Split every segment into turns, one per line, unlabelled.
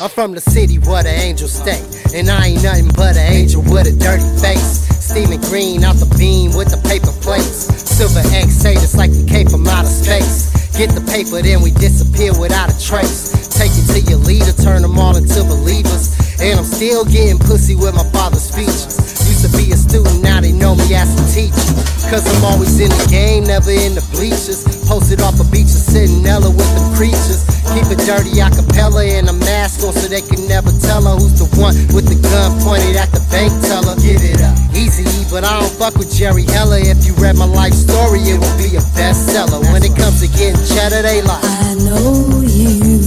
I'm from? The city where the angels stay. And I ain't nothing but an angel with a dirty face. Steaming green out the beam with the paper plates. Get the paper, then we disappear without a trace. Take it to your leader, turn them all into believers. And I'm still getting pussy with my father's features. Used to be a student, now they know me as a teacher. Cause I'm always in the game, never in the bleachers. Posted off a beach, sitting Ella with the creatures. Keep it dirty, acapella, and a mask on so they can never tell her who's the one with the gun pointed at the bank teller. Give it up. Easy, but I don't fuck with Jerry Heller. If you read my life story, it would be a bestseller. When it comes to getting cheddar, they lie.
I know you.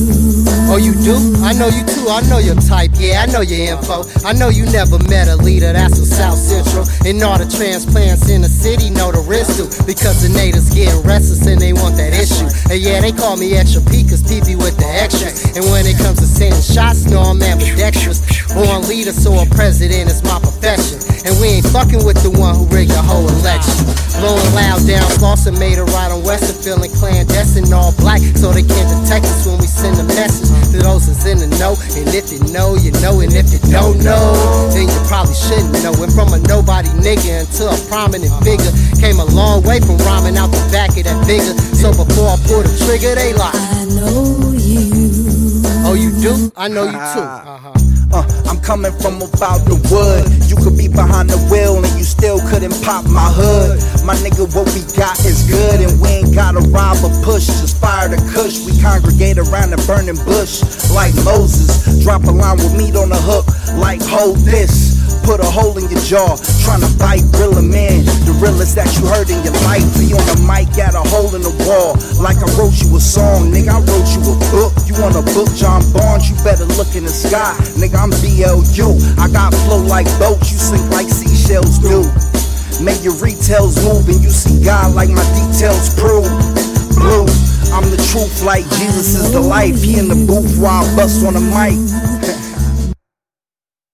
Oh, you do? I know you too. I know your type. Yeah, I know your info. I know you never met a leader. That's from South Central. And all the transplants in the city know the risk too. Because the natives getting restless and they want that issue. And yeah, they call me extra P cause PP with the extras. And when it comes to sending shots, no, I'm ambidextrous. Born leader, so a president is my profession. And we ain't fucking with the one who rigged the whole election. Blowing loud down, Slauson made a ride on Western, feeling clandestine, all black, so they can't detect us when we send a message to those that's in the know. And if you know, you know, and if you don't know, then you probably shouldn't know. Went from a nobody nigga into a prominent figure. Came a long way from rhyming out the back of that figure. So before I pull the trigger, they lie.
I know you.
Oh, you do? I know you too. Uh-huh.
Uh, I'm coming from about the wood. You could be behind the wheel and you still couldn't pop my hood. My nigga, what we got is good and we ain't gotta rob or push. Just fire the kush. We congregate around the burning bush like Moses. Drop a line with meat on the hook, like hold this. Put a hole in your jaw, tryna bite, real man. The realest that you heard in your life. Be on the mic, got a hole in the wall. Like I wrote you a song, nigga. I wrote you a book. You want a book, John Barnes? You better look in the sky, nigga. I'm BLU. I got flow like boats, you sink like seashells do. Make your retails move and you see God like my details prove. Blue, I'm the truth like Jesus is the life. He in the booth while I bust on the mic.